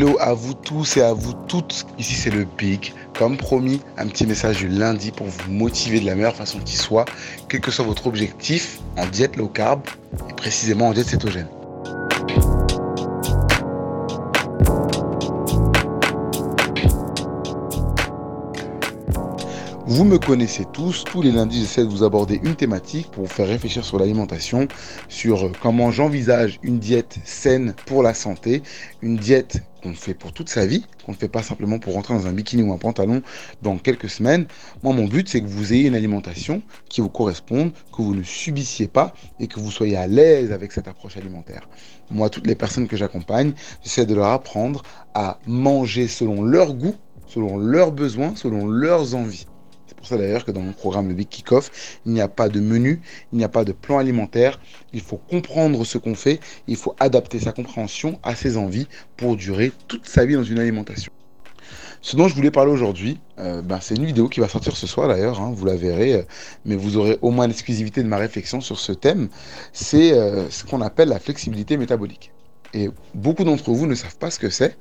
Hello à vous tous et à vous toutes. Ici c'est le Big. Comme promis, un petit message du lundi pour vous motiver de la meilleure façon qui soit, quel que soit votre objectif en diète low carb et précisément en diète cétogène. Vous me connaissez tous, tous les lundis j'essaie de vous aborder une thématique pour vous faire réfléchir sur l'alimentation, sur euh, comment j'envisage une diète saine pour la santé, une diète qu'on fait pour toute sa vie, qu'on ne fait pas simplement pour rentrer dans un bikini ou un pantalon dans quelques semaines. Moi, mon but, c'est que vous ayez une alimentation qui vous corresponde, que vous ne subissiez pas et que vous soyez à l'aise avec cette approche alimentaire. Moi, toutes les personnes que j'accompagne, j'essaie de leur apprendre à manger selon leur goût, selon leurs besoins, selon leurs envies pour ça d'ailleurs que dans mon programme, Big Kick-Off, il n'y a pas de menu, il n'y a pas de plan alimentaire. Il faut comprendre ce qu'on fait, il faut adapter sa compréhension à ses envies pour durer toute sa vie dans une alimentation. Ce dont je voulais parler aujourd'hui, euh, ben, c'est une vidéo qui va sortir ce soir d'ailleurs, hein, vous la verrez, euh, mais vous aurez au moins l'exclusivité de ma réflexion sur ce thème. C'est euh, ce qu'on appelle la flexibilité métabolique. Et beaucoup d'entre vous ne savent pas ce que c'est,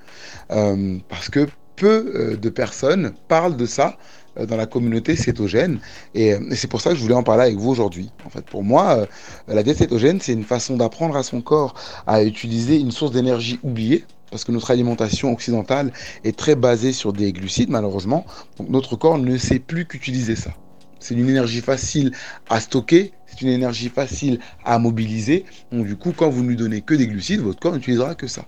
parce que peu de personnes parlent de ça dans la communauté cétogène. Euh, et, c'est pour ça que je voulais en parler avec vous aujourd'hui. En fait, pour moi, euh, la diète cétogène, c'est une façon d'apprendre à son corps à utiliser une source d'énergie oubliée. Parce que notre alimentation occidentale est très basée sur des glucides, malheureusement. Donc notre corps ne sait plus qu'utiliser ça. C'est une énergie facile à stocker, c'est une énergie facile à mobiliser. Donc du coup, quand vous ne lui donnez que des glucides, votre corps n'utilisera que ça.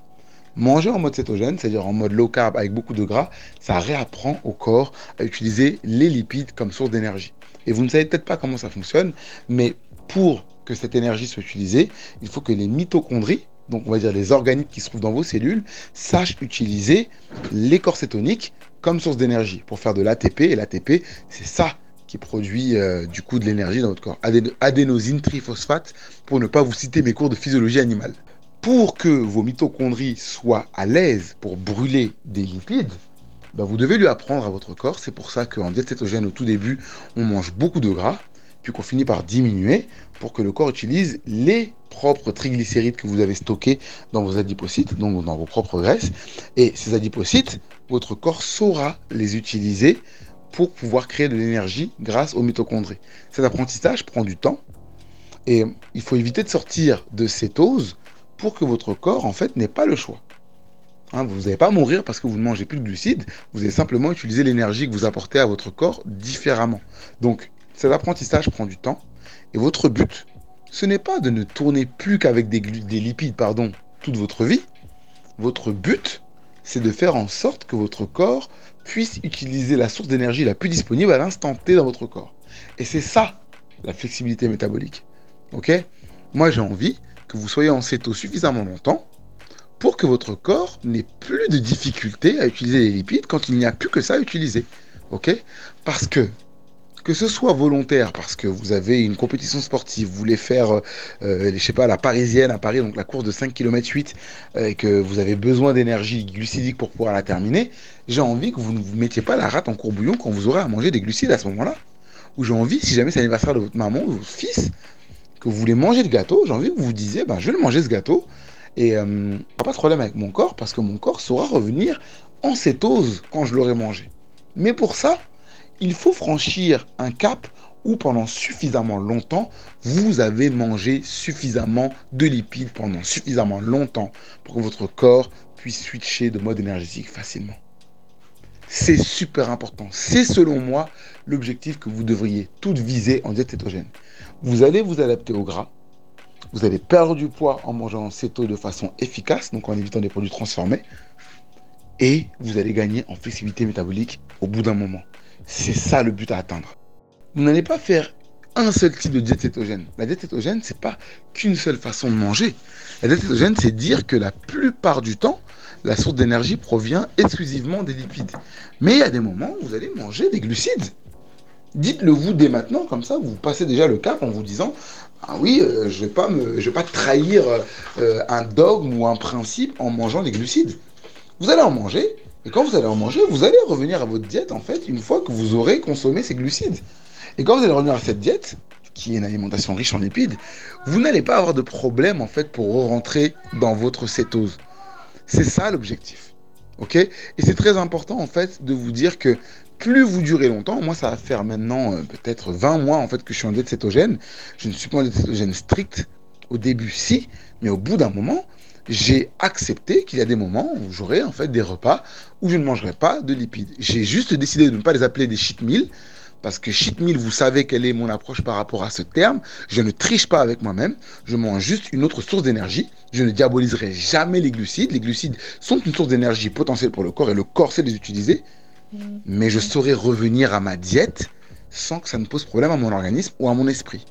Manger en mode cétogène, c'est-à-dire en mode low carb avec beaucoup de gras, ça réapprend au corps à utiliser les lipides comme source d'énergie. Et vous ne savez peut-être pas comment ça fonctionne, mais pour que cette énergie soit utilisée, il faut que les mitochondries, donc on va dire les organiques qui se trouvent dans vos cellules, sachent utiliser les corps cétoniques comme source d'énergie pour faire de l'ATP. Et l'ATP, c'est ça qui produit euh, du coup de l'énergie dans votre corps. adénosine triphosphate, pour ne pas vous citer mes cours de physiologie animale pour que vos mitochondries soient à l'aise pour brûler des lipides, ben, vous devez lui apprendre à votre corps. C'est pour ça qu'en diète cétogène, au tout début, on mange beaucoup de gras, puis qu'on finit par diminuer pour que le corps utilise les propres triglycérides que vous avez stockés dans vos adipocytes, donc dans vos propres graisses. Et ces adipocytes, votre corps saura les utiliser pour pouvoir créer de l'énergie grâce aux mitochondries. Cet apprentissage prend du temps et il faut éviter de sortir de cétose pour que votre corps, en fait, n'ait pas le choix. Hein, vous n'allez pas mourir parce que vous ne mangez plus de glucides, vous allez simplement utiliser l'énergie que vous apportez à votre corps différemment. Donc, cet apprentissage prend du temps, et votre but, ce n'est pas de ne tourner plus qu'avec des, des lipides pardon, toute votre vie. Votre but, c'est de faire en sorte que votre corps puisse utiliser la source d'énergie la plus disponible à l'instant T dans votre corps. Et c'est ça, la flexibilité métabolique. Ok? Moi, j'ai envie que vous soyez en céto suffisamment longtemps pour que votre corps n'ait plus de difficulté à utiliser les lipides quand il n'y a plus que ça à utiliser. Parce que, que ce soit volontaire, parce que vous avez une compétition sportive, vous voulez faire, euh, euh, je sais la parisienne à Paris, donc la course de 5 km 8, et que vous avez besoin d'énergie glucidique pour pouvoir la terminer, j'ai envie que vous ne vous mettiez pas la rate en courbouillon quand vous aurez à manger des glucides à ce moment-là. Ou j'ai envie, si jamais c'est l'anniversaire de votre maman ou de votre fils, que vous voulez manger le gâteau, j'ai envie que vous vous disiez, ben, je vais le manger ce gâteau. Et euh, pas de problème avec mon corps, parce que mon corps saura revenir en cétose quand je l'aurai mangé. Mais pour ça, il faut franchir un cap où pendant suffisamment longtemps, vous avez mangé suffisamment de lipides pendant suffisamment longtemps pour que votre corps puisse switcher de mode énergétique facilement. C'est super important. C'est selon moi l'objectif que vous devriez toutes viser en diète cétogène. Vous allez vous adapter au gras. Vous allez perdre du poids en mangeant céto de façon efficace, donc en évitant des produits transformés. Et vous allez gagner en flexibilité métabolique au bout d'un moment. C'est ça le but à atteindre. Vous n'allez pas faire un seul type de diète cétogène. La diète cétogène, c'est pas qu'une seule façon de manger. La diète cétogène, c'est dire que la plupart du temps, la source d'énergie provient exclusivement des lipides. Mais il y a des moments où vous allez manger des glucides. Dites-le vous dès maintenant, comme ça, vous passez déjà le cap en vous disant Ah oui, euh, je ne vais, pas vais pas trahir euh, un dogme ou un principe en mangeant des glucides. Vous allez en manger, et quand vous allez en manger, vous allez revenir à votre diète, en fait, une fois que vous aurez consommé ces glucides. Et quand vous allez revenir à cette diète, qui est une alimentation riche en lipides, vous n'allez pas avoir de problème, en fait, pour rentrer dans votre cétose. C'est ça l'objectif. Ok? Et c'est très important en fait de vous dire que plus vous durez longtemps, moi ça va faire maintenant euh, peut-être 20 mois en fait que je suis en diète cétogène. Je ne suis pas en diète cétogène. Au début, si, mais au bout d'un moment, j'ai accepté qu'il y a des moments où j'aurai en fait des repas où je ne mangerai pas de lipides. J'ai juste décidé de ne pas les appeler des cheat meals parce que cheat meal, vous savez quelle est mon approche par rapport à ce terme. Je ne triche pas avec moi-même. Je mange juste une autre source d'énergie. Je ne diaboliserai jamais les glucides. Les glucides sont une source d'énergie potentielle pour le corps et le corps sait les utiliser. Mais je saurais revenir à ma diète sans que ça ne pose problème à mon organisme ou à mon esprit.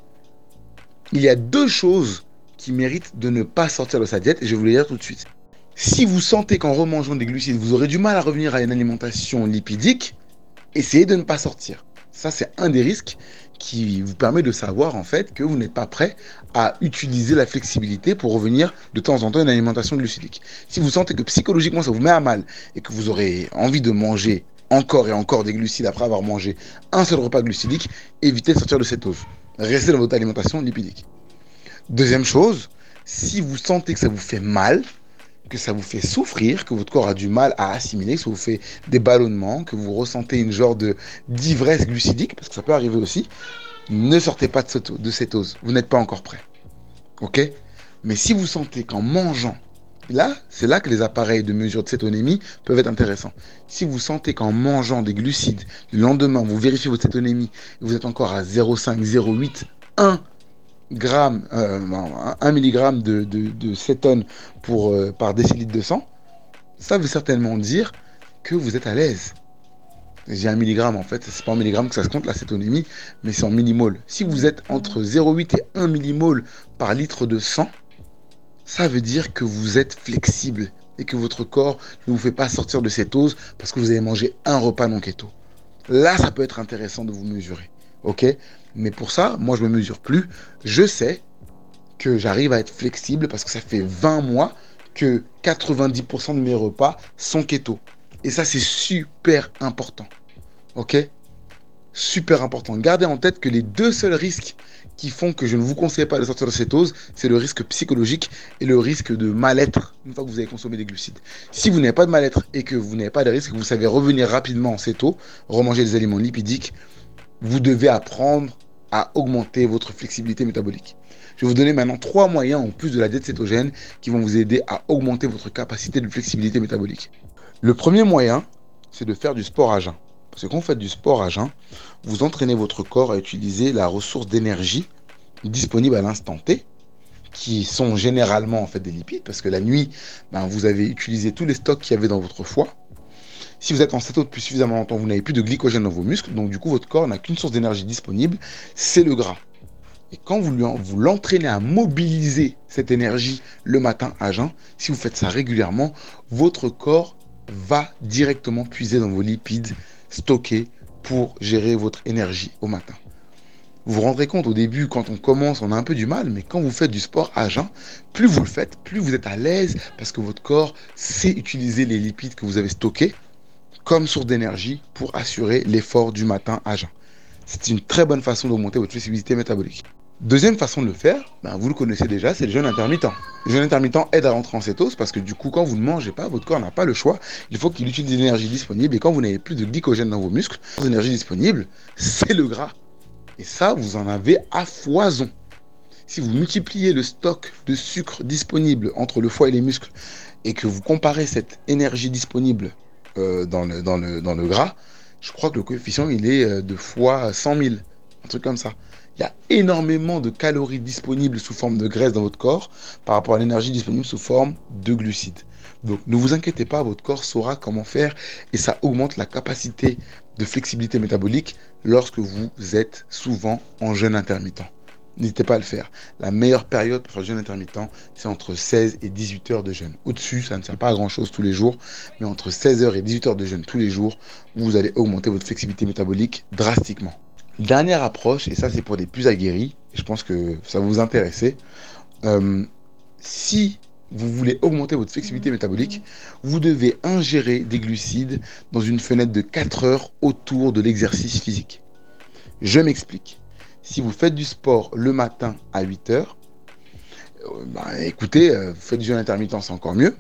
Il y a deux choses qui méritent de ne pas sortir de sa diète et je vais vous les dire tout de suite. Si vous sentez qu'en remangeant des glucides, vous aurez du mal à revenir à une alimentation lipidique, essayez de ne pas sortir. Ça, c'est un des risques qui vous permet de savoir en fait que vous n'êtes pas prêt à utiliser la flexibilité pour revenir de temps en temps à une alimentation glucidique. Si vous sentez que psychologiquement ça vous met à mal et que vous aurez envie de manger encore et encore des glucides après avoir mangé un seul repas glucidique, évitez de sortir de cette cétose. Restez dans votre alimentation lipidique. Deuxième chose, si vous sentez que ça vous fait mal, que ça vous fait souffrir, que votre corps a du mal à assimiler, que ça vous fait des ballonnements, que vous ressentez une genre de d'ivresse glucidique, parce que ça peut arriver aussi, ne sortez pas de, de cette ose. Vous n'êtes pas encore prêt. Ok? Mais si vous sentez qu'en mangeant, là, c'est là que les appareils de mesure de cétonémie peuvent être intéressants. Si vous sentez qu'en mangeant des glucides, le lendemain, vous vérifiez votre cétonémie, et vous êtes encore à 0,5, 0,8, 1 grammes, euh, 1 mg de, de, cétone euh, par décilitre de sang, ça veut certainement dire que vous êtes à l'aise. J'ai un milligramme en fait, c'est pas en milligramme que ça se compte la cétonémie, mais c'est en millimoles. Si vous êtes entre 0,8 et 1 millimole par litre de sang, ça veut dire que vous êtes flexible et que votre corps ne vous fait pas sortir de cétose parce que vous avez mangé un repas non keto. Là, ça peut être intéressant de vous mesurer. Ok? Mais pour ça, moi, je me mesure plus. Je sais que j'arrive à être flexible parce que ça fait 20 mois que 90% de mes repas sont keto. Et ça, c'est super important. Ok? Super important. Gardez en tête que les deux seuls risques qui font que je ne vous conseille pas de sortir de cétose, c'est le risque psychologique et le risque de mal-être une fois que vous avez consommé des glucides. Si vous n'avez pas de mal-être et que vous n'avez pas de risque, que vous savez revenir rapidement en céto, remanger des aliments lipidiques, vous devez apprendre à augmenter votre flexibilité métabolique. Je vais vous donner maintenant trois moyens en plus de la diète cétogène qui vont vous aider à augmenter votre capacité de flexibilité métabolique. Le premier moyen, c'est de faire du sport à jeun. Que quand vous faites du sport à jeun, vous entraînez votre corps à utiliser la ressource d'énergie disponible à l'instant T, qui sont généralement en fait des lipides, parce que la nuit, ben, vous avez utilisé tous les stocks qu'il y avait dans votre foie, si vous êtes en cétose depuis suffisamment longtemps, vous n'avez plus de glycogène dans vos muscles, donc du coup votre corps n'a qu'une source d'énergie disponible, c'est le gras. Et quand vous, vous l'entraînez à mobiliser cette énergie le matin à jeun, si vous faites ça régulièrement, votre corps va directement puiser dans vos lipides stockés pour gérer votre énergie au matin. Vous vous rendrez compte au début, quand on commence, on a un peu du mal, mais quand vous faites du sport à jeun, plus vous le faites, plus vous êtes à l'aise parce que votre corps sait utiliser les lipides que vous avez stockés comme source d'énergie pour assurer l'effort du matin à jeun. C'est une très bonne façon d'augmenter votre flexibilité métabolique. Deuxième façon de le faire, ben vous le connaissez déjà, c'est le jeûne intermittent. Le jeûne intermittent aide à rentrer en cétose parce que du coup, quand vous ne mangez pas, votre corps n'a pas le choix. Il faut qu'il utilise l'énergie disponible et quand vous n'avez plus de glycogène dans vos muscles, l'énergie disponible, c'est le gras. Et ça, vous en avez à foison. Si vous multipliez le stock de sucre disponible entre le foie et les muscles et que vous comparez cette énergie disponible euh, dans, le, dans, le, gras, je crois que le coefficient, il est euh, de fois 100 000. Un truc comme ça. Il y a énormément de calories disponibles sous forme de graisse dans votre corps par rapport à l'énergie disponible sous forme de glucides. Donc ne vous inquiétez pas, votre corps saura comment faire et ça augmente la capacité de flexibilité métabolique lorsque vous êtes souvent en jeûne intermittent n'hésitez pas à le faire. La meilleure période pour faire jeûne intermittent, c'est entre 16 et 18 heures de jeûne. Au-dessus, ça ne sert pas à grand-chose tous les jours, mais entre 16 heures et 18 heures de jeûne tous les jours, vous allez augmenter votre flexibilité métabolique drastiquement. Dernière approche, et ça c'est pour les plus aguerris, je pense que ça va vous intéresser. Euh, si vous voulez augmenter votre flexibilité métabolique, vous devez ingérer des glucides dans une fenêtre de 4 heures autour de l'exercice physique. Je m'explique si vous faites du sport le matin à 8 heures, euh, bah, écoutez, euh, vous faites du jeûne intermittent, c'est encore mieux.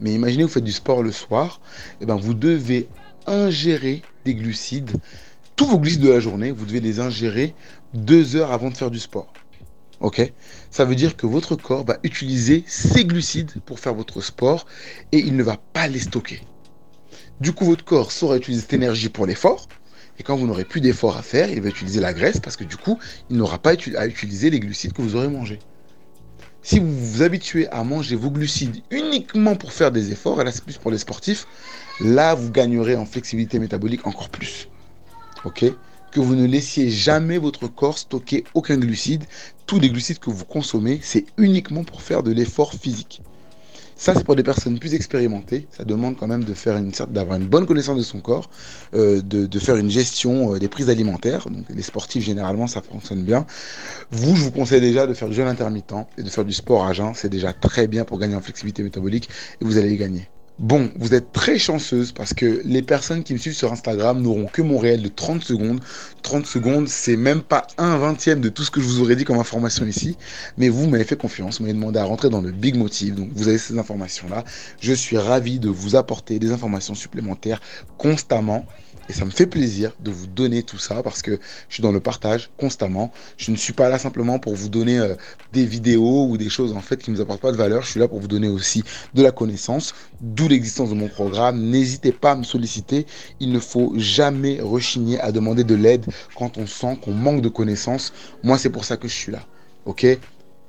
Mais imaginez, vous faites du sport le soir, et eh ben vous devez ingérer des glucides, tous vos glucides de la journée, vous devez les ingérer deux heures avant de faire du sport. Ok? Ça veut dire que votre corps va utiliser ces glucides pour faire votre sport et il ne va pas les stocker. Du coup, votre corps saura utiliser cette énergie pour l'effort. Et quand vous n'aurez plus d'effort à faire, il va utiliser la graisse parce que du coup, il n'aura pas à utiliser les glucides que vous aurez mangés. Si vous vous habituez à manger vos glucides uniquement pour faire des efforts, et là c'est plus pour les sportifs, là vous gagnerez en flexibilité métabolique encore plus. Que vous ne laissiez jamais votre corps stocker aucun glucide. Tous les glucides que vous consommez, c'est uniquement pour faire de l'effort physique. Ça, c'est pour des personnes plus expérimentées. Ça demande quand même de faire une d'avoir une bonne connaissance de son corps, euh, de, faire une gestion euh, des prises alimentaires. Donc, les sportifs, généralement, ça fonctionne bien. Vous, je vous conseille déjà de faire du jeûne intermittent et de faire du sport à jeun. C'est déjà très bien pour gagner en flexibilité métabolique et vous allez y gagner. Bon, vous êtes très chanceuse parce que les personnes qui me suivent sur Instagram n'auront que mon réel de 30 secondes. 30 secondes, c'est même pas un vingtième de tout ce que je vous aurais dit comme information ici. Mais vous m'avez fait confiance, vous m'avez demandé à rentrer dans le Big Motive. Donc vous avez ces informations-là. Je suis ravi de vous apporter des informations supplémentaires constamment. Et ça me fait plaisir de vous donner tout ça parce que je suis dans le partage constamment. Je ne suis pas là simplement pour vous donner euh, des vidéos ou des choses en fait qui ne nous apportent pas de valeur. Je suis là pour vous donner aussi de la connaissance, d'où l'existence de mon programme. N'hésitez pas à me solliciter. Il ne faut jamais rechigner à demander de l'aide quand on sent qu'on manque de connaissances. Moi, c'est pour ça que je suis là. Ok?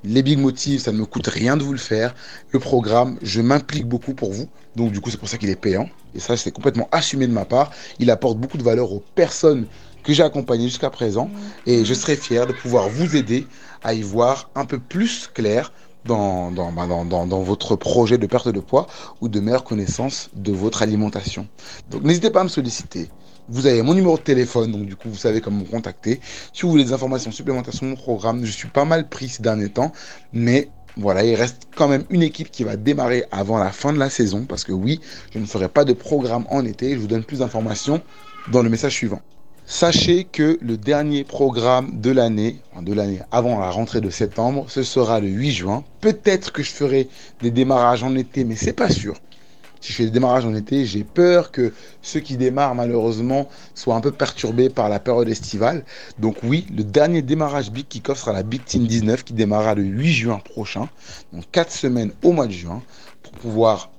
Les big motifs, ça ne me coûte rien de vous le faire. Le programme, je m'implique beaucoup pour vous. Donc du coup, c'est pour ça qu'il est payant. Et ça, c'est complètement assumé de ma part. Il apporte beaucoup de valeur aux personnes que j'ai accompagnées jusqu'à présent. Et je serai fier de pouvoir vous aider à y voir un peu plus clair dans, dans, bah, dans, dans, votre projet de perte de poids ou de meilleure connaissance de votre alimentation. Donc n'hésitez pas à me solliciter. Vous avez mon numéro de téléphone, donc du coup, vous savez comment me contacter. Si vous voulez des informations supplémentaires sur mon programme, je suis pas mal pris ces derniers temps, mais voilà, il reste quand même une équipe qui va démarrer avant la fin de la saison, parce que oui, je ne ferai pas de programme en été. Je vous donne plus d'informations dans le message suivant. Sachez que le dernier programme de l'année, de l'année avant la rentrée de septembre, ce sera le 8 juin. Peut-être que je ferai des démarrages en été, mais c'est pas sûr si je fais des démarrages en été, j'ai peur que ceux qui démarrent malheureusement soient un peu perturbés par la période estivale. Donc oui, le dernier démarrage Big Kickoff sera la Big Team 19 qui démarrera le 8 juin prochain, donc 4 semaines au mois de juin, pour pouvoir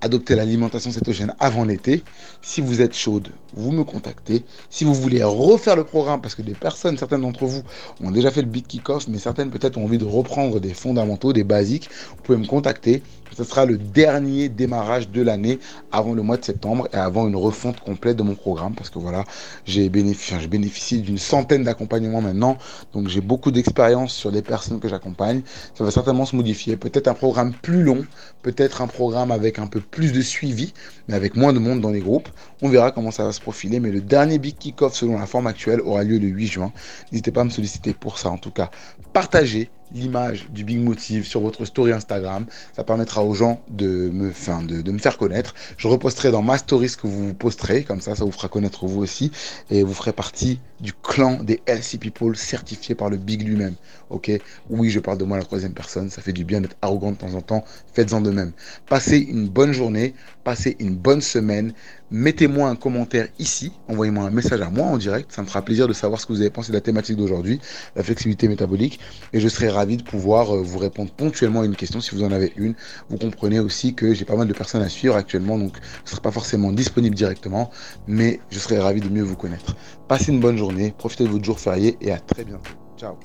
adopter l'alimentation cétogène avant l'été. Si vous êtes chaude, vous me contactez. Si vous voulez refaire le programme, parce que des personnes, certaines d'entre vous ont déjà fait le Big Kickoff, mais certaines peut-être ont envie de reprendre des fondamentaux, des basiques, vous pouvez me contacter. Ce sera le dernier démarrage de l'année avant le mois de septembre et avant une refonte complète de mon programme parce que voilà, j'ai bénéficié, je bénéficie d'une centaine d'accompagnements maintenant. Donc j'ai beaucoup d'expérience sur les personnes que j'accompagne. Ça va certainement se modifier. Peut-être un programme plus long, peut-être un programme avec un peu plus de suivi, mais avec moins de monde dans les groupes. On verra comment ça va se profiler. Mais le dernier Big Kickoff selon la forme actuelle aura lieu le 8 juin. N'hésitez pas à me solliciter pour ça. En tout cas, partagez l'image du Big Motive sur votre story Instagram. Ça permettra aux gens de me, fin, de, me faire connaître. Je reposterai dans ma story ce que vous posterez, comme ça, ça vous fera connaître vous aussi. Et vous ferez partie du clan des LC People certifiés par le Big lui-même. Ok? Oui, je parle de moi à la troisième personne. Ça fait du bien d'être arrogant de temps en temps. Faites-en de même. Passez une bonne journée. Passez une bonne semaine. Mettez-moi un commentaire ici. Envoyez-moi un message à moi en direct. Ça me fera plaisir de savoir ce que vous avez pensé de la thématique d'aujourd'hui, la flexibilité métabolique. Et je serai ravi de pouvoir euh, vous répondre ponctuellement à une question si vous en avez une. Vous comprenez aussi que j'ai pas mal de personnes à suivre actuellement, donc je ne serai pas forcément disponible directement, mais je serai ravi de mieux vous connaître. Passez une bonne journée, profitez de votre jour férié et à très bientôt. Ciao